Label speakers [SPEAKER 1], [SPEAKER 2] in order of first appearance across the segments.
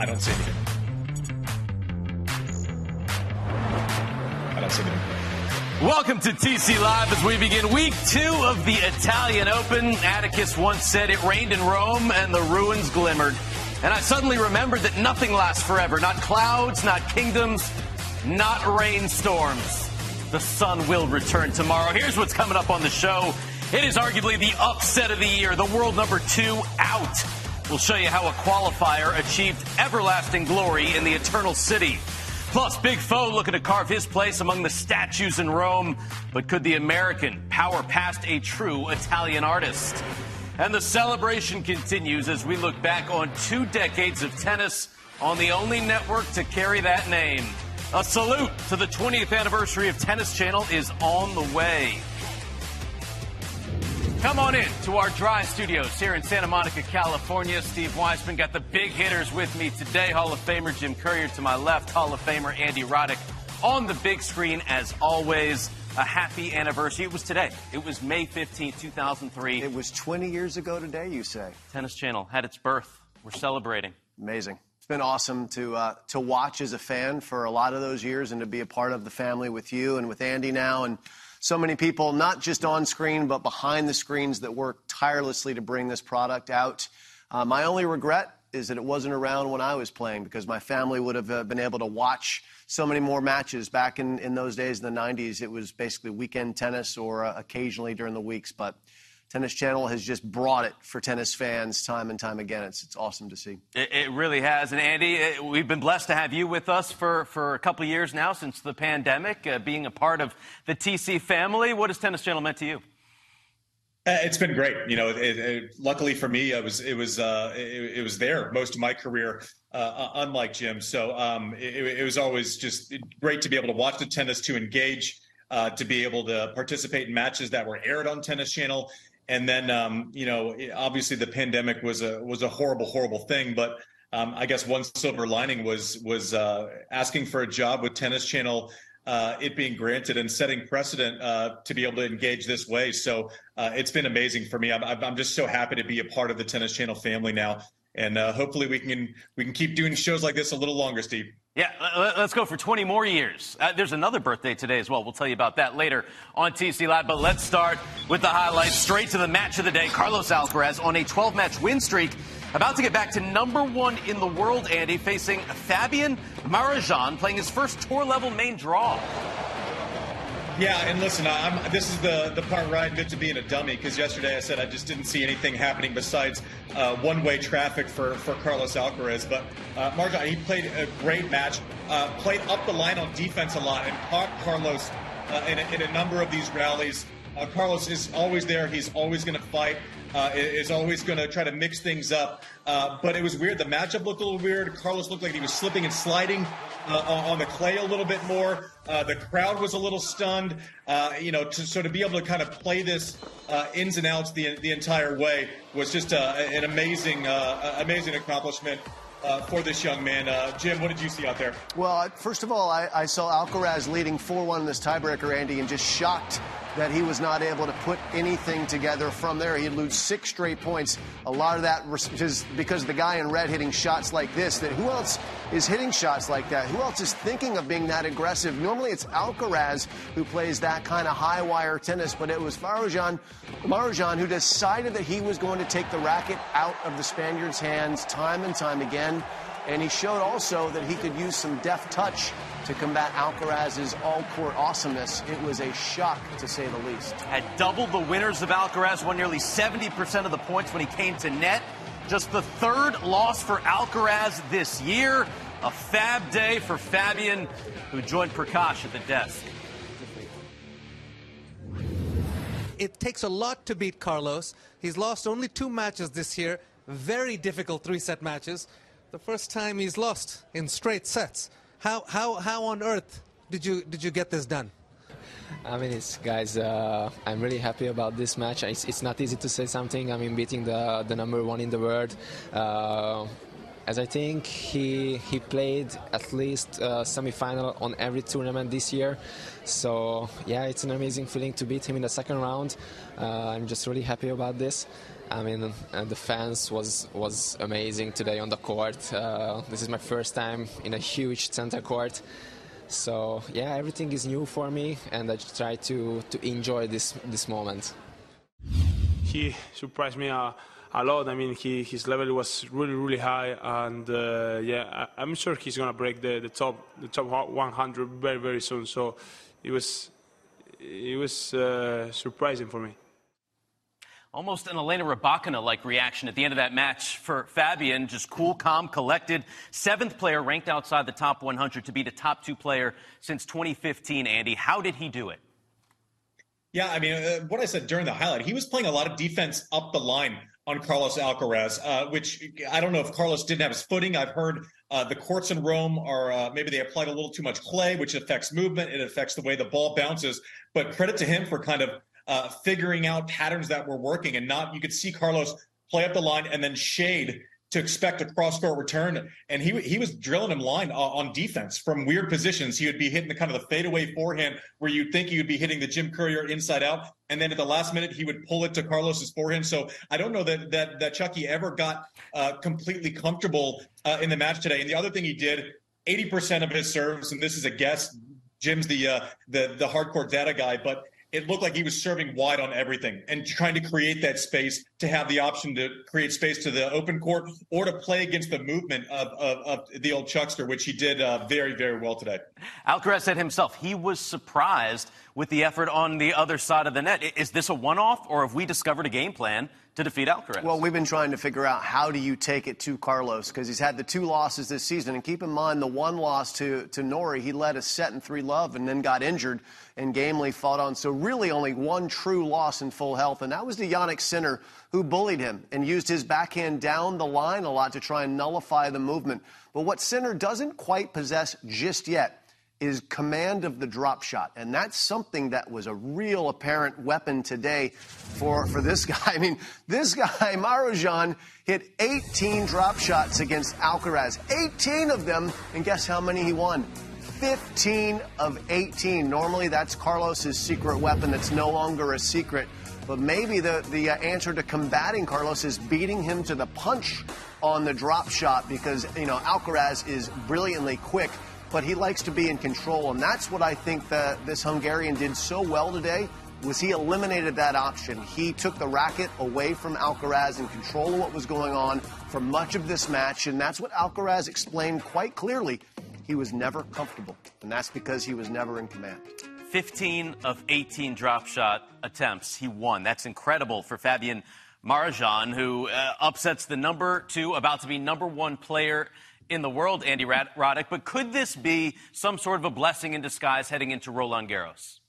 [SPEAKER 1] I don't see anything. I don't see anything.
[SPEAKER 2] Welcome to TC Live as we begin week two of the Italian Open. Atticus once said it rained in Rome and the ruins glimmered. And I suddenly remembered that nothing lasts forever. Not clouds, not kingdoms, not rainstorms. The sun will return tomorrow. Here's what's coming up on the show. It is arguably the upset of the year. The world number two out. We'll show you how a qualifier achieved everlasting glory in the Eternal City. Plus, Big Foe looking to carve his place among the statues in Rome. But could the American power past a true Italian artist? And the celebration continues as we look back on two decades of tennis on the only network to carry that name. A salute to the 20th anniversary of Tennis Channel is on the way. Come on in to our dry studios here in Santa Monica, California. Steve Weissman got the big hitters with me today. Hall of Famer Jim Courier to my left, Hall of Famer Andy Roddick on the big screen as always. A happy anniversary. It was today. It was May 15th, 2003.
[SPEAKER 3] It was 20 years ago today, you say?
[SPEAKER 2] Tennis Channel had its birth. We're celebrating.
[SPEAKER 3] Amazing. It's been awesome to uh, to watch as a fan for a lot of those years and to be a part of the family with you and with Andy now and so many people, not just on screen, but behind the screens that work tirelessly to bring this product out. Uh, my only regret is that it wasn't around when I was playing because my family would have uh, been able to watch so many more matches. Back in, in those days in the 90s, it was basically weekend tennis or uh, occasionally during the weeks. But Tennis Channel has just brought it for tennis fans time and time again. It's, it's awesome to see.
[SPEAKER 2] It, it really has. And Andy, it, we've been blessed to have you with us for, for a couple of years now since the pandemic, uh, being a part of the TC family. What has Tennis Channel meant to you?
[SPEAKER 1] Uh, it's been great. You know, it, it, luckily for me, it was it was uh, it, it, was there most of my career, uh, unlike Jim. So um, it, was always just great to be able to watch the tennis, to engage, uh, to be able to participate in matches that were aired on Tennis Channel, and then um, you know obviously the pandemic was a was a horrible horrible thing but um, I guess one silver lining was was uh, asking for a job with Tennis Channel, uh, it being granted and setting precedent uh, to be able to engage this way. So uh, it's been amazing for me. I'm, I'm just so happy to be a part of the Tennis Channel family now, and uh, hopefully we can we can keep doing shows like this a little longer, Steve.
[SPEAKER 2] Yeah, let's go for 20 more years. Uh, there's another birthday today as well. We'll tell you about that later on TC Live. But let's start with the highlights. Straight to the match of the day. Carlos Alcaraz on a 12 match win streak. About to get back to number one in the world, Andy, facing Fabian Marozsan, playing his first tour level main draw.
[SPEAKER 1] Yeah, and listen, I'm, this is the, the part where I admit to being a dummy because yesterday I said I just didn't see anything happening besides uh, one way traffic for, for Carlos Alcaraz. But uh, he played a great match, uh, played up the line on defense a lot, and caught Carlos uh, in, a, in a number of these rallies. Uh, Carlos is always there. He's always going to fight. Uh, is always going to try to mix things up. Uh, but it was weird. The matchup looked a little weird. Carlos looked like he was slipping and sliding uh, on the clay a little bit more. Uh, the crowd was a little stunned. Uh, you know, to, so to be able to kind of play this uh, ins and outs the the entire way was just an amazing amazing accomplishment. Uh, for this young man. Uh, Jim, what did you see out there?
[SPEAKER 3] Well, first of all, I, I saw Alcaraz leading 4 1 in this tiebreaker, Andy, and just shocked that he was not able to put anything together from there. He'd lose six straight points. A lot of that is because the guy in red hitting shots like this. That who else is hitting shots like that? Who else is thinking of being that aggressive? Normally it's Alcaraz who plays that kind of high wire tennis, but it was Marozsan, Marozsan who decided that he was going to take the racket out of the Spaniard's hands time and time again. And he showed also that he could use some deft touch to combat Alcaraz's all-court awesomeness. It was a shock, to say the least.
[SPEAKER 2] Had doubled the winners of Alcaraz, won nearly 70% of the points when he came to net. Just the third loss for Alcaraz this year. A fab day for Fabian, who joined Prakash at the desk.
[SPEAKER 4] It takes a lot to beat Carlos. He's lost only two matches this year very difficult three set matches. The first time he's lost in straight sets. How, how, how on earth did you, did you get this done?
[SPEAKER 5] I mean, it's guys. Uh, I'm really happy about this match. It's, it's, not easy to say something. I mean, beating the the number one in the world. Uh, as I think he he played at least uh, semi-final on every tournament this year. So yeah, it's an amazing feeling to beat him in the second round. Uh, I'm just really happy about this. I mean, uh, the fans was was amazing today on the court. Uh, this is my first time in a huge center court. So yeah, everything is new for me, and I try to to enjoy this this moment.
[SPEAKER 6] He surprised me a, a lot. I mean, he, his level was really really high, and uh, yeah, I, am sure he's gonna break the, the top the top 100 very very soon. So it was it was uh, surprising for me.
[SPEAKER 2] Almost an Elena Rybakina like reaction at the end of that match for Fabian. Just cool, calm, collected. Seventh player ranked outside the top 100 to be the top two player since 2015, Andy. How did he do it?
[SPEAKER 1] Yeah, I mean, uh, what I said during the highlight, he was playing a lot of defense up the line on Carlos Alcaraz, uh, which I don't know if Carlos didn't have his footing. I've heard uh, the courts in Rome are uh, maybe they applied a little too much clay, which affects movement. It affects the way the ball bounces. But credit to him for kind of uh, figuring out patterns that were working and not you could see Carlos play up the line and then shade to expect a cross court return. And he he was drilling him line uh, on defense from weird positions. He would be hitting the kind of the fadeaway forehand where you'd think he would be hitting the Jim Courier inside out, and then at the last minute he would pull it to Carlos's forehand. So I don't know that that that Chucky ever got uh, completely comfortable uh, in the match today. And the other thing he did, eighty percent of his serves, and this is a guess. Jim's the uh, the the hardcore data guy, but it looked like he was serving wide on everything and trying to create that space to have the option to create space to the open court or to play against the movement of, of, of the old Chuckster, which he did uh, very, very well today.
[SPEAKER 2] Alcaraz said himself he was surprised with the effort on the other side of the net. Is this a one off, or have we discovered a game plan to defeat Alcaraz?
[SPEAKER 3] Well, we've been trying to figure out how do you take it to Carlos because he's had the two losses this season. And keep in mind, the one loss to, to Norrie, he led a set in three love and then got injured and gamely fought on. So, really, only one true loss in full health, and that was the Jannik Sinner who bullied him and used his backhand down the line a lot to try and nullify the movement. But what Sinner doesn't quite possess just yet is command of the drop shot. And that's something that was a real apparent weapon today for, for this guy. I mean, this guy, Marozsan, hit 18 drop shots against Alcaraz. 18 of them, and guess how many he won? 15 of 18. Normally, that's Carlos's secret weapon that's no longer a secret. But maybe the, the uh, answer to combating Carlos is beating him to the punch on the drop shot because, you know, Alcaraz is brilliantly quick but he likes to be in control. And that's what I think that this Hungarian did so well today was he eliminated that option. He took the racket away from Alcaraz and control of what was going on for much of this match. And that's what Alcaraz explained quite clearly. He was never comfortable. And that's because he was never in command.
[SPEAKER 2] 15 of 18 drop shot attempts. He won. That's incredible for Fabian Marozsan, who uh, upsets the number two, about to be number one player in the world, Andy Roddick, but could this be some sort of a blessing in disguise heading into Roland Garros?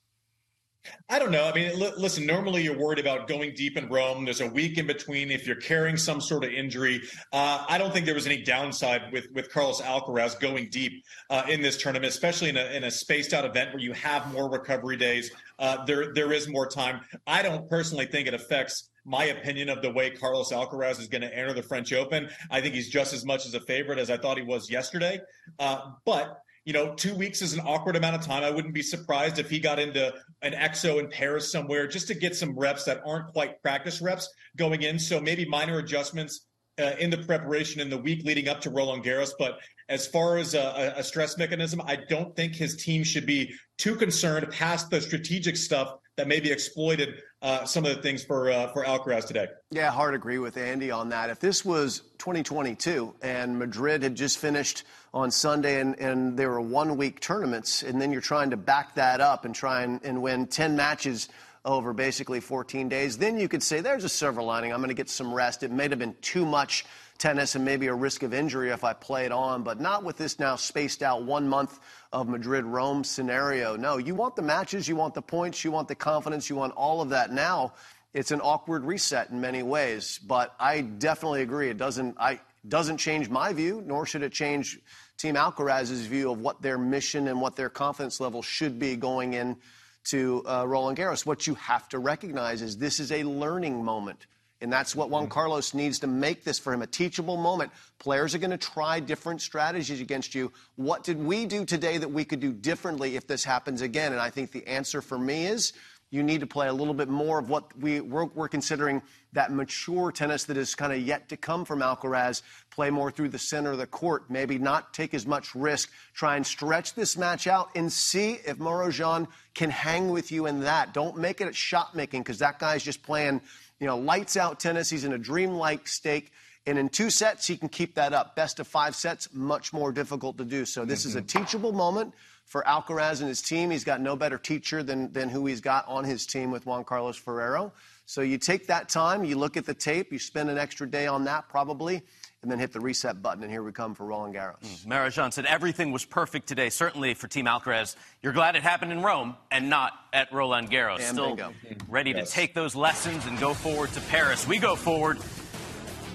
[SPEAKER 1] I don't know. I mean, l- listen, normally you're worried about going deep in Rome. There's a week in between if you're carrying some sort of injury. Uh, I don't think there was any downside with, with Carlos Alcaraz going deep uh, in this tournament, especially in a, in a spaced out event where you have more recovery days. Uh, there, there is more time. I don't personally think it affects my opinion of the way Carlos Alcaraz is going to enter the French Open. I think he's just as much as a favorite as I thought he was yesterday. Uh, but you know, two weeks is an awkward amount of time. I wouldn't be surprised if he got into an exo in Paris somewhere just to get some reps that aren't quite practice reps going in. So maybe minor adjustments uh, in the preparation in the week leading up to Roland Garros. But as far as a, a, stress mechanism, I don't think his team should be too concerned past the strategic stuff that may be exploited uh, some of the things for uh, for Alcaraz today.
[SPEAKER 3] Yeah, hard agree with Andy on that. If this was 2022 and Madrid had just finished on Sunday and, and there were one week tournaments, and then you're trying to back that up and try and, and win 10 matches over basically 14 days, then you could say there's a silver lining. I'm going to get some rest. It may have been too much tennis and maybe a risk of injury if I played on, but not with this now spaced out one month of Madrid Rome scenario. No, you want the matches, you want the points, you want the confidence, you want all of that now. it's an awkward reset in many ways. But I definitely agree. It doesn't, I, doesn't change my view, nor should it change Team Alcaraz's view of what their mission and what their confidence level should be going in to uh, Roland Garros. What you have to recognize is this is a learning moment. And that's what Juan Carlos needs to make this for him a teachable moment. Players are going to try different strategies against you. What did we do today that we could do differently if this happens again? And I think the answer for me is you need to play a little bit more of what we, we're, we're considering that mature tennis that is kind of yet to come from Alcaraz. Play more through the center of the court. Maybe not take as much risk. Try and stretch this match out and see if Marozsan can hang with you in that. Don't make it at shot making because that guy's just playing, you know, lights out tennis. He's in a dreamlike state. And in two sets, he can keep that up. Best of five sets, much more difficult to do. So this mm-hmm. is a mm-hmm. teachable moment for Alcaraz and his team. He's got no better teacher than, than who he's got on his team with Juan Carlos Ferrero. So you take that time, you look at the tape, you spend an extra day on that probably, and then hit the reset button. And here we come for Roland Garros. Mm.
[SPEAKER 2] Marozsan said everything was perfect today, certainly for Team Alcaraz. You're glad it happened in Rome and not at Roland Garros.
[SPEAKER 3] And
[SPEAKER 2] Still
[SPEAKER 3] bingo.
[SPEAKER 2] ready yes. to take those lessons and go forward to Paris. We go forward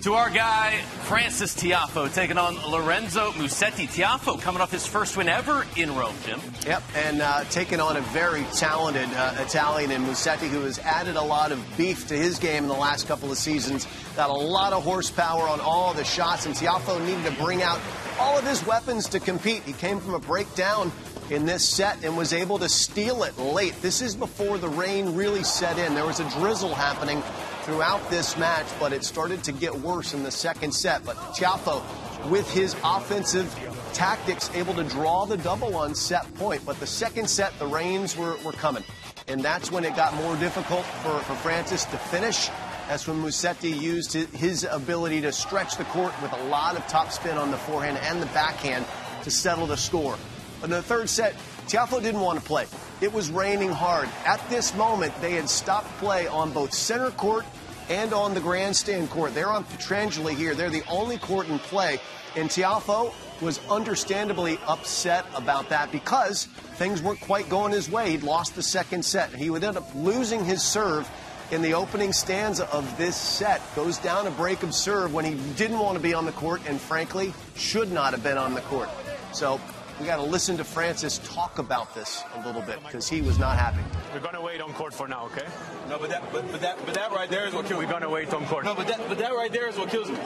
[SPEAKER 2] to our guy, Frances Tiafoe, taking on Lorenzo Musetti. Tiafoe coming off his first win ever in Rome, Jim.
[SPEAKER 3] Yep, and uh, taking on a very talented uh, Italian in Musetti who has added a lot of beef to his game in the last couple of seasons. Got a lot of horsepower on all the shots, and Tiafoe needed to bring out all of his weapons to compete. He came from a breakdown in this set and was able to steal it late. This is before the rain really set in. There was a drizzle happening throughout this match, but it started to get worse in the second set. But Tiafoe, with his offensive tactics, able to draw the double on set point. But the second set, the rains were, were coming. And that's when it got more difficult for, for Frances to finish. That's when Musetti used his ability to stretch the court with a lot of topspin on the forehand and the backhand to settle the score. But in the third set, Tiafoe didn't want to play. It was raining hard. At this moment, they had stopped play on both center court and on the grandstand court. They're on Pietrangeli here. They're the only court in play. And Tiafoe was understandably upset about that because things weren't quite going his way. He'd lost the second set. He would end up losing his serve in the opening stanza of this set. Goes down a break of serve when he didn't want to be on the court and, frankly, should not have been on the court. So we got to listen to Frances talk about this a little bit because he was not happy.
[SPEAKER 7] We're going to wait on court for now, okay?
[SPEAKER 8] No, but that, but, but that, but that right there is what kills
[SPEAKER 7] me. We're going to wait on court.
[SPEAKER 8] No, but that, but that right there is what kills me.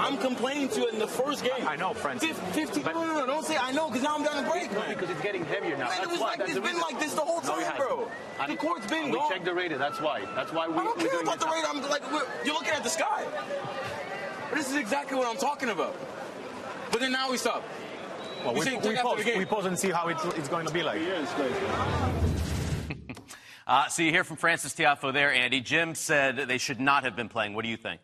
[SPEAKER 8] I'm complaining to you in the first game.
[SPEAKER 7] I know, Frances.
[SPEAKER 8] 50, no, no, no, don't say I know because now I'm down the break,
[SPEAKER 7] man. because it's getting heavier now.
[SPEAKER 8] Man,
[SPEAKER 7] that's
[SPEAKER 8] it was
[SPEAKER 7] why.
[SPEAKER 8] like,
[SPEAKER 7] that's
[SPEAKER 8] it's been like this the whole time, no, bro. the court's been
[SPEAKER 7] we
[SPEAKER 8] gone.
[SPEAKER 7] We checked the radar. That's why. That's why we.
[SPEAKER 8] I don't care about the radar. I'm like, you're looking at the sky. But this is exactly what I'm talking about. But then now we stop.
[SPEAKER 7] Well, we, we, we, pause, we, pause, and see how it, it's going to be like.
[SPEAKER 2] uh, so you hear from Frances Tiafoe there, Andy. Jim said they should not have been playing. What do you think?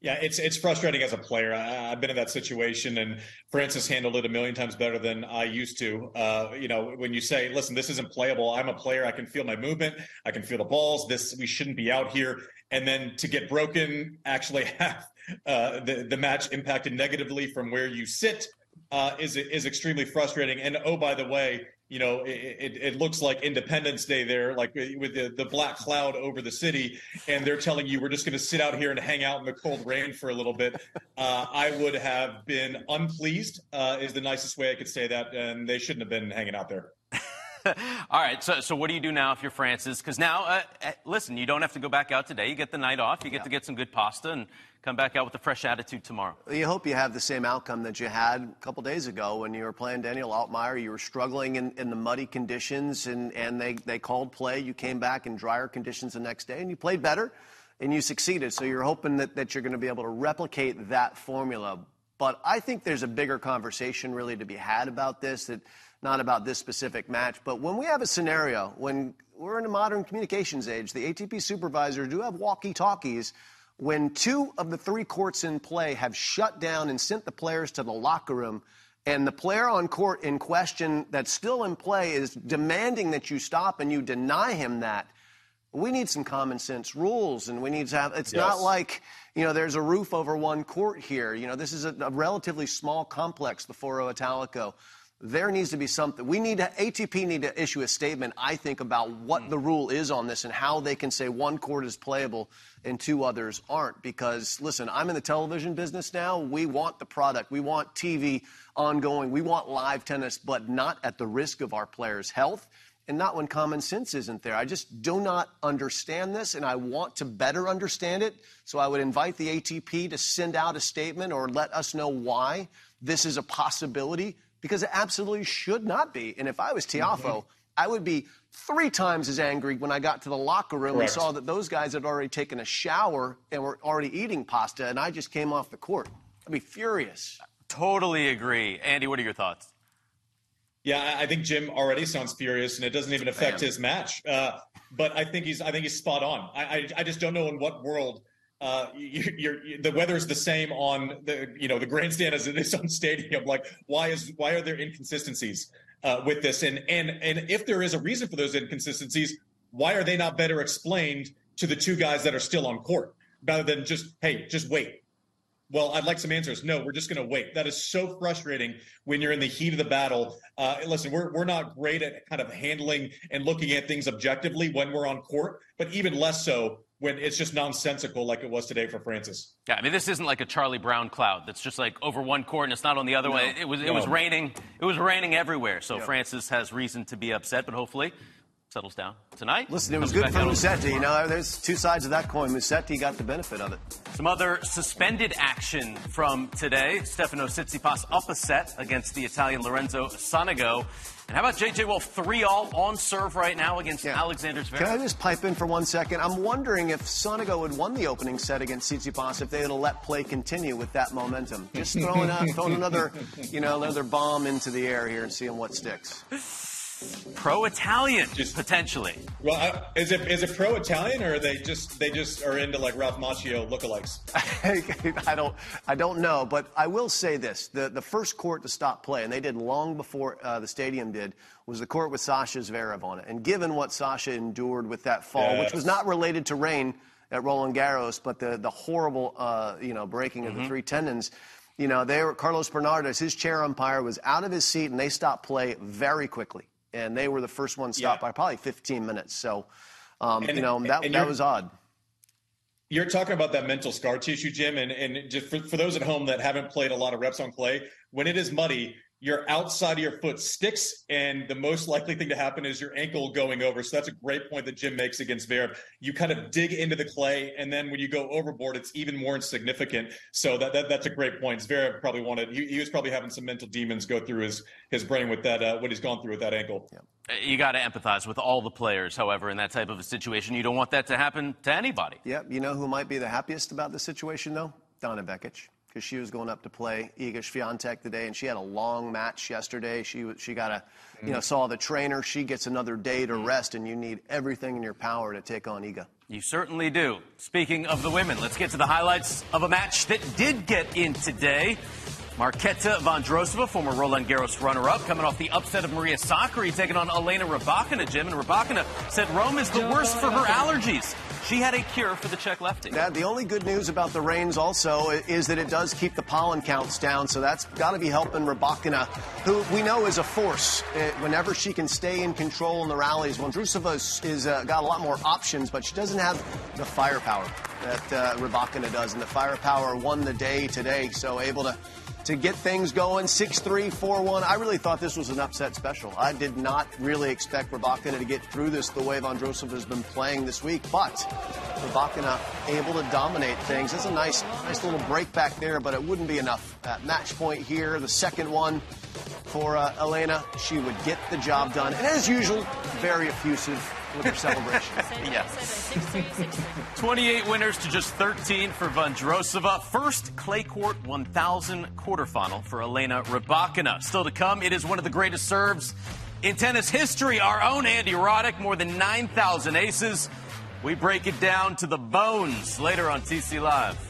[SPEAKER 1] Yeah, it's it's frustrating as a player. I, have been in that situation, and Frances handled it a million times better than I used to. Uh, you know, when you say, "Listen, this isn't playable," I'm a player. I can feel my movement. I can feel the balls. This we shouldn't be out here. And then to get broken, actually have uh, the the match impacted negatively from where you sit uh, is is extremely frustrating. And oh, by the way, you know, it, it, it, looks like Independence Day there, like with the, the black cloud over the city, and they're telling you we're just going to sit out here and hang out in the cold rain for a little bit. Uh, I would have been unpleased, uh, is the nicest way I could say that, and they shouldn't have been hanging out there.
[SPEAKER 2] All right. So, so what do you do now if you're Frances? Because now, uh, uh, listen, you don't have to go back out today. You get the night off. You get yeah. to get some good pasta and come back out with a fresh attitude tomorrow.
[SPEAKER 3] You hope you have the same outcome that you had a couple days ago when you were playing Daniel Altmaier. You were struggling in, in the muddy conditions, and, and they, they called play. You came back in drier conditions the next day, and you played better, and you succeeded. So you're hoping that, that you're going to be able to replicate that formula. But I think there's a bigger conversation really to be had about this that – not about this specific match. But when we have a scenario, when we're in a modern communications age, the ATP supervisors do have walkie talkies. When two of the three courts in play have shut down and sent the players to the locker room, and the player on court in question that's still in play is demanding that you stop and you deny him that, we need some common sense rules and we need to have it's yes. not like you know there's a roof over one court here you know this is a, a relatively small complex the foro italico there needs to be something. We need to, ATP need to issue a statement, I think, about what mm. the rule is on this and how they can say one court is playable and two others aren't. Because, listen, I'm in the television business now. We want the product, we want TV ongoing, we want live tennis, but not at the risk of our players' health and not when common sense isn't there. I just do not understand this, and I want to better understand it. So I would invite the ATP to send out a statement or let us know why this is a possibility because it absolutely should not be. And if I was Tiafoe, mm-hmm. I would be three times as angry when I got to the locker room Correct. and saw that those guys had already taken a shower and were already eating pasta, and I just came off the court. I'd be furious.
[SPEAKER 2] Totally agree. Andy, what are your thoughts?
[SPEAKER 1] Yeah, I think Jim already sounds furious, and it doesn't even affect his match. Uh, but I think he's I think he's spot on. I, I, I just don't know in what world uh, you, the weather is the same on the you know the grandstand as it is on stadium. Like, why is why are there inconsistencies uh, with this? And and and if there is a reason for those inconsistencies, why are they not better explained to the two guys that are still on court rather than just hey, just wait? Well, I'd like some answers. No, we're just going to wait. That is so frustrating when you're in the heat of the battle. Uh, listen, we're we're not great at kind of handling and looking at things objectively when we're on court, but even less so when it's just nonsensical like it was today for Frances.
[SPEAKER 2] Yeah, I mean this isn't like a Charlie Brown cloud that's just like over one court and it's not on the other no, way. It was it no. was raining. It was raining everywhere. So yep. Frances has reason to be upset, but hopefully settles down tonight.
[SPEAKER 3] Listen, it was good for Musetti. You know, there's two sides of that coin. Musetti got the benefit of it.
[SPEAKER 2] Some other suspended action from today. Stefano Tsitsipas up a set against the Italian Lorenzo Sonego. And how about JJ Wolf, three all on serve right now against yeah. Alexander Zverev?
[SPEAKER 3] Can I just pipe in for one second? I'm wondering if Sonego had won the opening set against Tsitsipas if they had let play continue with that momentum. Just throwing out, throwing another, you know, another bomb into the air here and seeing what sticks
[SPEAKER 2] pro-Italian, just potentially.
[SPEAKER 1] Well, uh, is it is it pro-Italian or are they just they just are into like Ralph Macchio lookalikes?
[SPEAKER 3] I don't I don't know, but I will say this: the the first court to stop play, and they did long before uh, the stadium did, was the court with Sasha Zverev on it. And given what Sasha endured with that fall, yes. which was not related to rain at Roland Garros, but the the horrible uh, you know breaking of mm-hmm. the three tendons. You know, they were Carlos Bernardes, his chair umpire, was out of his seat, and they stopped play very quickly and they were the first one stopped yeah. by probably 15 minutes. So, um, and, you know, that, that was odd.
[SPEAKER 1] You're talking about that mental scar tissue, Jim, and, and just for, for those at home that haven't played a lot of reps on clay, when it is muddy, your outside of your foot sticks, and the most likely thing to happen is your ankle going over. So that's a great point that Jim makes against Zverev. You kind of dig into the clay, and then when you go overboard, it's even more insignificant. So that, that that's a great point. Zverev probably wanted. He, he, was probably having some mental demons go through his his brain with that uh, what he's gone through with that ankle. Yeah.
[SPEAKER 2] You got to empathize with all the players, however, in that type of a situation. You don't want that to happen to anybody.
[SPEAKER 3] Yeah, you know who might be the happiest about the situation, though? Donna Vekic because she was going up to play Iga Swiatek today, and she had a long match yesterday. She she got a, you know, mm. saw the trainer. She gets another day to mm. rest, and you need everything in your power to take on Iga.
[SPEAKER 2] You certainly do. Speaking of the women, let's get to the highlights of a match that did get in today. Marketa Vondrousova, former Roland Garros runner-up, coming off the upset of Maria Sakkari, taking on Elena Rybakina, Jim. And Rybakina said Rome is the worst for her allergies. She had a cure for the Czech lefty.
[SPEAKER 3] The only good news about the rains also is that it does keep the pollen counts down, so that's got to be helping Rybakina, who we know is a force eh, whenever she can stay in control in the rallies. Vondrousova is, is uh, got a lot more options, but she doesn't have the firepower that uh, Rybakina does, and the firepower won the day today, so able to to get things going. 6-3, 4-1. I really thought this was an upset special. I did not really expect Rybakina to get through this the way Vondrousova has been playing this week, but Rybakina able to dominate things. It's a nice, nice little break back there, but it wouldn't be enough. At match point here, the second one for uh, Elena. She would get the job done, and as usual, very effusive with her celebration.
[SPEAKER 2] yes. 28 winners to just 13 for Vondrousova. First clay court 1,000 quarterfinal for Elena Rybakina. Still to come, it is one of the greatest serves in tennis history. Our own Andy Roddick, more than 9,000 aces. We break it down to the bones later on TC Live.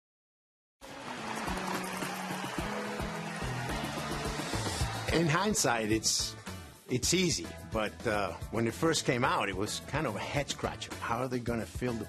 [SPEAKER 9] in hindsight, it's it's easy, but uh, when it first came out, it was kind of a head scratcher. How are they going to fill the,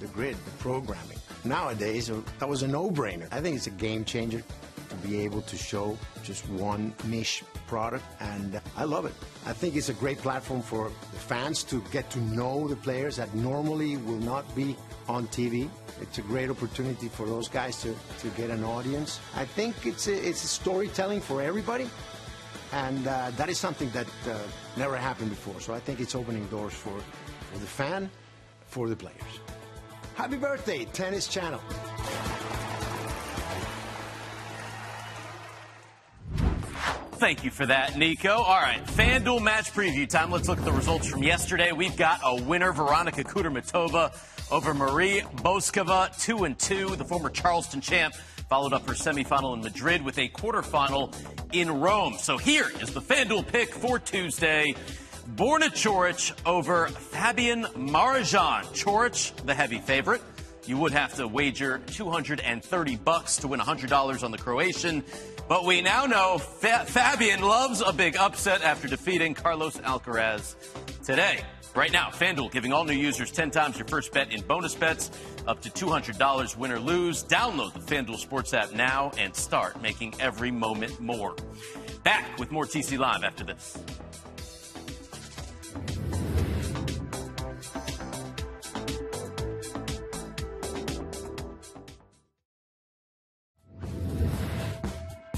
[SPEAKER 9] the grid, the programming? Nowadays, uh, that was a no-brainer. I think it's a game changer to be able to show just one niche product, and I love it. I think it's a great platform for the fans to get to know the players that normally will not be on TV. It's a great opportunity for those guys to, to get an audience. I think it's a, it's a storytelling for everybody. And uh, that is something that uh, never happened before. So I think it's opening doors for, for the fan, for the players. Happy birthday, Tennis Channel.
[SPEAKER 2] Thank you for that, Nico. All right, FanDuel match preview time. Let's look at the results from yesterday. We've got a winner, Veronika Kudermetova over Marie Bouzkova, 2 and 2, the former Charleston champ followed up her semifinal in Madrid with a quarterfinal in Rome. So here is the FanDuel pick for Tuesday. Borna Coric over Fabian Marozsan. Coric, the heavy favorite. You would have to wager 230 bucks to win $100 on the Croatian. But we now know Fa- Fabian loves a big upset after defeating Carlos Alcaraz today. Right now, FanDuel giving all new users 10 times your first bet in bonus bets, up to $200 win or lose. Download the FanDuel Sports app now and start making every moment more. Back with more TC Live after this.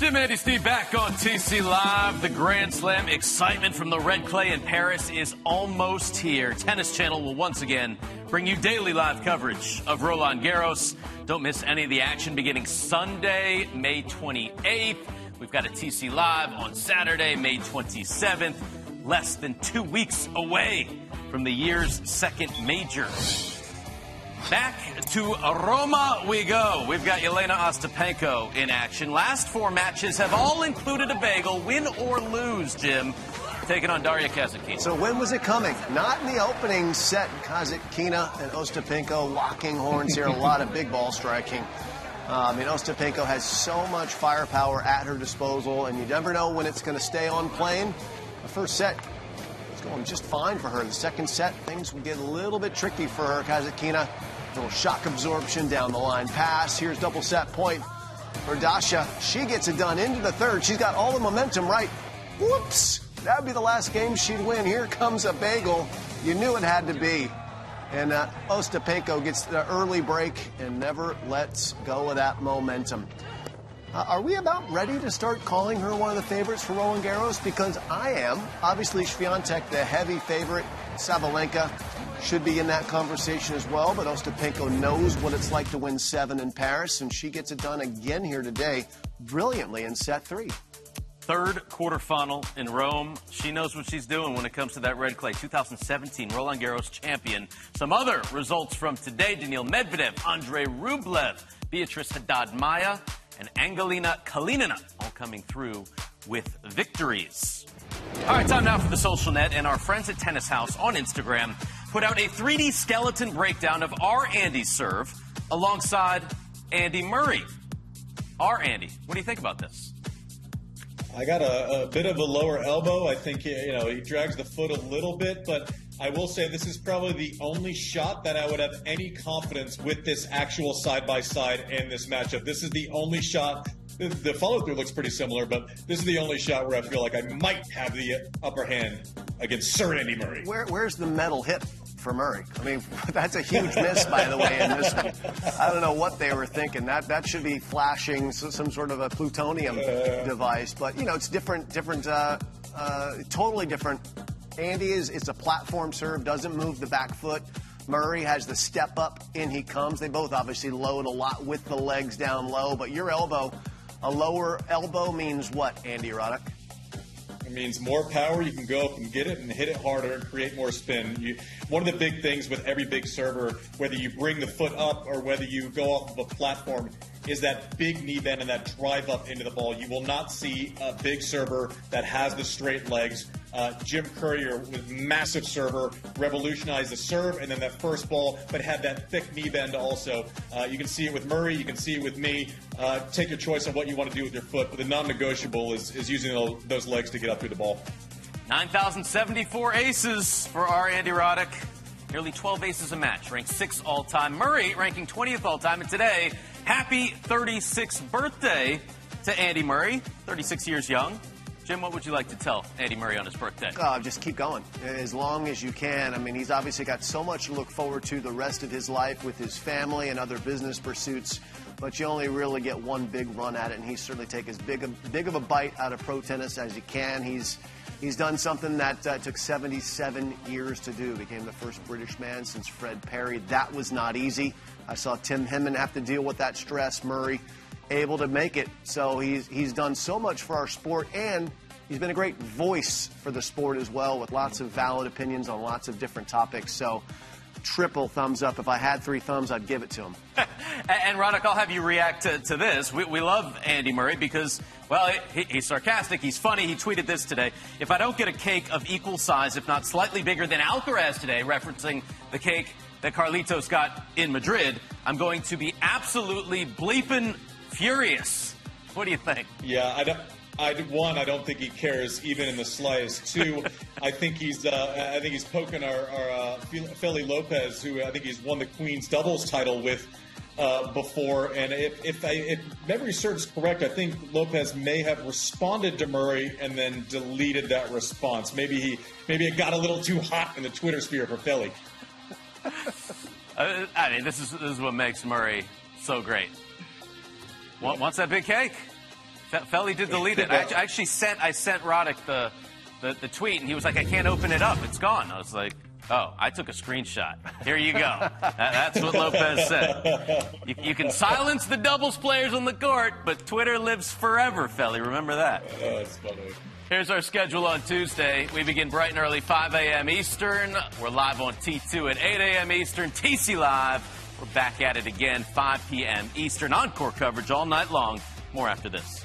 [SPEAKER 2] Jim Andy Steve back on TC Live. The Grand Slam excitement from the red clay in Paris is almost here. Tennis Channel will once again bring you daily live coverage of Roland Garros. Don't miss any of the action beginning Sunday, May 28th. We've got a TC Live on Saturday, May 27th. Less than two weeks away from the year's second major. Back to Roma we go. We've got Jelena Ostapenko in action. Last four matches have all included a bagel, win or lose, Jim. Taking on Daria Kasatkina.
[SPEAKER 3] So when was it coming? Not in the opening set. Kasatkina and Ostapenko locking horns here. A lot of big ball striking. Uh, I mean, Ostapenko has so much firepower at her disposal, and you never know when it's going to stay on plane. The first set going just fine for her. The second set, things would get a little bit tricky for her. Kasatkina Little shock absorption down the line pass. Here's double set point for Dasha. She gets it done into the third. She's got all the momentum right. Whoops. That would be the last game she'd win. Here comes a bagel. You knew it had to be. And uh, Ostapenko gets the early break and never lets go of that momentum. Uh, are we about ready to start calling her one of the favorites for Roland Garros? Because I am. Obviously, Swiatek, the heavy favorite. Sabalenka should be in that conversation as well. But Ostapenko knows what it's like to win seven in Paris, and she gets it done again here today, brilliantly in set three.
[SPEAKER 2] Third quarterfinal in Rome. She knows what she's doing when it comes to that red clay. 2017 Roland Garros champion. Some other results from today Daniil Medvedev, Andre Rublev, Beatrice Haddad Maia, and Angelina Kalinina all coming through with victories. All right, time now for the social net, and our friends at Tennis House on Instagram put out a 3D skeleton breakdown of our Andy serve alongside Andy Murray. Our Andy, what do you think about this?
[SPEAKER 1] I got a, a, bit of a lower elbow. I think you know he drags the foot a little bit, but I will say this is probably the only shot that I would have any confidence with this actual side by side in this matchup. This is the only shot. The follow through looks pretty similar, but this is the only shot where I feel like I might have the upper hand against Sir Andy Murray.
[SPEAKER 3] Where, where's the metal hip? For Murray. I mean, that's a huge miss, by the way, in this one. I don't know what they were thinking. That that should be flashing some sort of a plutonium uh, device, but you know, it's different, different, uh, uh, totally different Andy is it's a platform serve, doesn't move the back foot. Murray has the step up, in he comes. They both obviously load a lot with the legs down low, but your elbow A lower elbow means what, Andy Roddick?
[SPEAKER 1] It means more power. You can go up and get it and hit it harder and create more spin. You, one of the big things with every big server, whether you bring the foot up or whether you go off of a platform, is that big knee bend and that drive up into the ball. You will not see a big server that has the straight legs. Uh, Jim Courier with massive server revolutionized the serve and then that first ball, but had that thick knee bend also. Uh, you can see it with Murray. You can see it with me. Uh, take your choice on what you want to do with your foot, but the non-negotiable is, is using those legs to get up through the ball.
[SPEAKER 2] 9,074 aces for our Andy Roddick. Nearly 12 aces a match, ranked sixth all time. Murray ranking 20th all time. And today, happy 36th birthday to Andy Murray, 36 years young. Jim, what would you like to tell Andy Murray on his birthday?
[SPEAKER 3] Uh, just keep going as long as you can. I mean, he's obviously got so much to look forward to the rest of his life with his family and other business pursuits. But you only really get one big run at it, and he's certainly take as big a, big of a bite out of pro tennis as he can. He's he's done something that uh, took 77 years to do. Became the first British man since Fred Perry. That was not easy. I saw Tim Henman have to deal with that stress. Murray able to make it. So he's he's done so much for our sport and he's been a great voice for the sport as well with lots of valid opinions on lots of different topics. So triple thumbs up. If I had three thumbs, I'd give it to him.
[SPEAKER 2] and Roddick, I'll have you react to, to this. We, we, love Andy Murray because, well, he, he's sarcastic, he's funny. He tweeted this today. If I don't get a cake of equal size, if not slightly bigger than Alcaraz today, referencing the cake that Carlitos got in Madrid, I'm going to be absolutely bleeping furious. What do you think?
[SPEAKER 1] Yeah, I don't. I one, I don't think he cares even in the slightest. Two, I think he's uh, I think he's poking our, our uh, Feli Lopez, who I think he's won the Queen's doubles title with uh, before. And if if, I, if memory serves correct, I think Lopez may have responded to Murray and then deleted that response. Maybe he maybe it got a little too hot in the Twitter sphere for Feli.
[SPEAKER 2] Uh, I mean, this is this is what makes Murray so great. Wants that big cake. Feli did delete it. I actually sent I sent Roddick the, the, the tweet, and he was like, "I can't open it up. It's gone." I was like, "Oh, I took a screenshot. Here you go." that, that's what Lopez said. You, you, can silence the doubles players on the court, but Twitter lives forever, Feli. Remember that.
[SPEAKER 1] Oh, that's funny.
[SPEAKER 2] Here's our schedule on Tuesday. We begin bright and early, 5 a.m. Eastern. We're live on T2 at 8 a.m. Eastern. TC Live. We're back at it again, 5 p.m. Eastern. Encore coverage all night long. More after this.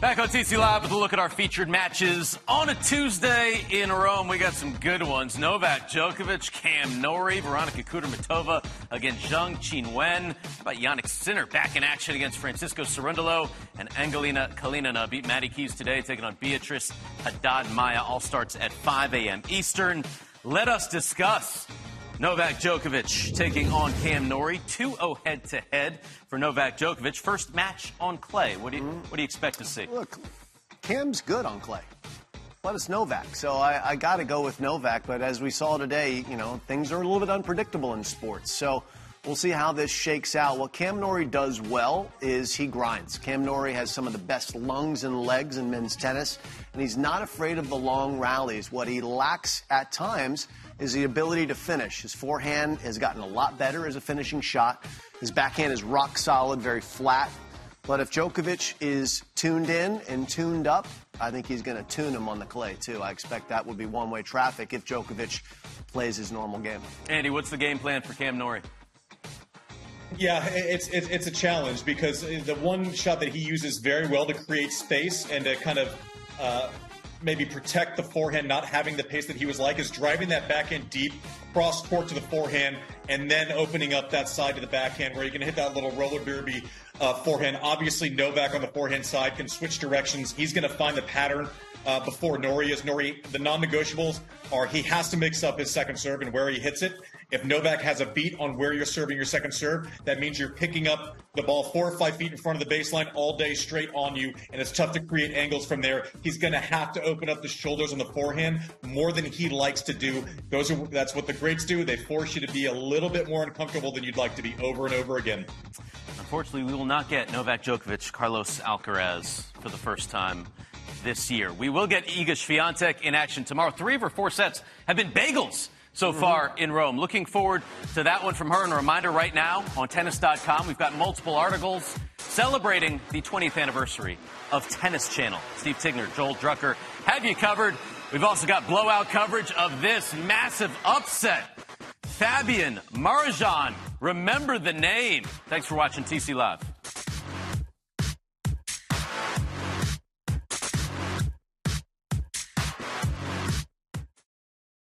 [SPEAKER 2] Back on TC Live with a look at our featured matches on a Tuesday in Rome. We got some good ones. Novak Djokovic, Cam Norrie, Veronika Kudermetova against Zheng Qinwen. How about Jannik Sinner back in action against Francisco Cerundolo and Angelina Kalinina beat Maddie Keys today, taking on Beatrice Haddad Maia. All starts at 5 a.m. Eastern. Let us discuss Novak Djokovic taking on Cam Norrie, 2-0 head-to-head for Novak Djokovic. First match on clay. What do you what do you expect to see?
[SPEAKER 3] Look, Cam's good on clay. But it's Novak, so I, I got to go with Novak. But as we saw today, you know things are a little bit unpredictable in sports. So we'll see how this shakes out. What Cam Norrie does well is he grinds. Cam Norrie has some of the best lungs and legs in men's tennis, and he's not afraid of the long rallies. What he lacks at times is the ability to finish. His forehand has gotten a lot better as a finishing shot. His backhand is rock solid, very flat. But if Djokovic is tuned in and tuned up, I think he's going to tune him on the clay, too. I expect that would be one way traffic if Djokovic plays his normal game.
[SPEAKER 2] Andy, what's the game plan for Cam Norrie?
[SPEAKER 1] Yeah, it's, it's, it's a challenge because the one shot that he uses very well to create space and to kind of uh, maybe protect the forehand, not having the pace that he was like, is driving that backhand deep, cross court to the forehand, and then opening up that side to the backhand where you can hit that little roller derby uh, forehand. Obviously, Novak on the forehand side can switch directions. He's going to find the pattern uh, before Norrie is. Norrie, the non-negotiables are he has to mix up his second serve and where he hits it. If Novak has a beat on where you're serving your second serve, that means you're picking up the ball four or five feet in front of the baseline all day straight on you, and it's tough to create angles from there. He's going to have to open up the shoulders on the forehand more than he likes to do. Those are that's what the greats do. They force you to be a little bit more uncomfortable than you'd like to be over and over again.
[SPEAKER 2] Unfortunately, we will not get Novak Djokovic, Carlos Alcaraz for the first time this year. We will get Iga Swiatek in action tomorrow. Three of her four sets have been bagels so mm-hmm. far in Rome. Looking forward to that one from her. And a reminder right now on tennis.com, we've got multiple articles celebrating the 20th anniversary of Tennis Channel. Steve Tignor, Joel Drucker have you covered. We've also got blowout coverage of this massive upset. Fabian Marozsan, remember the name. Thanks for watching TC Live.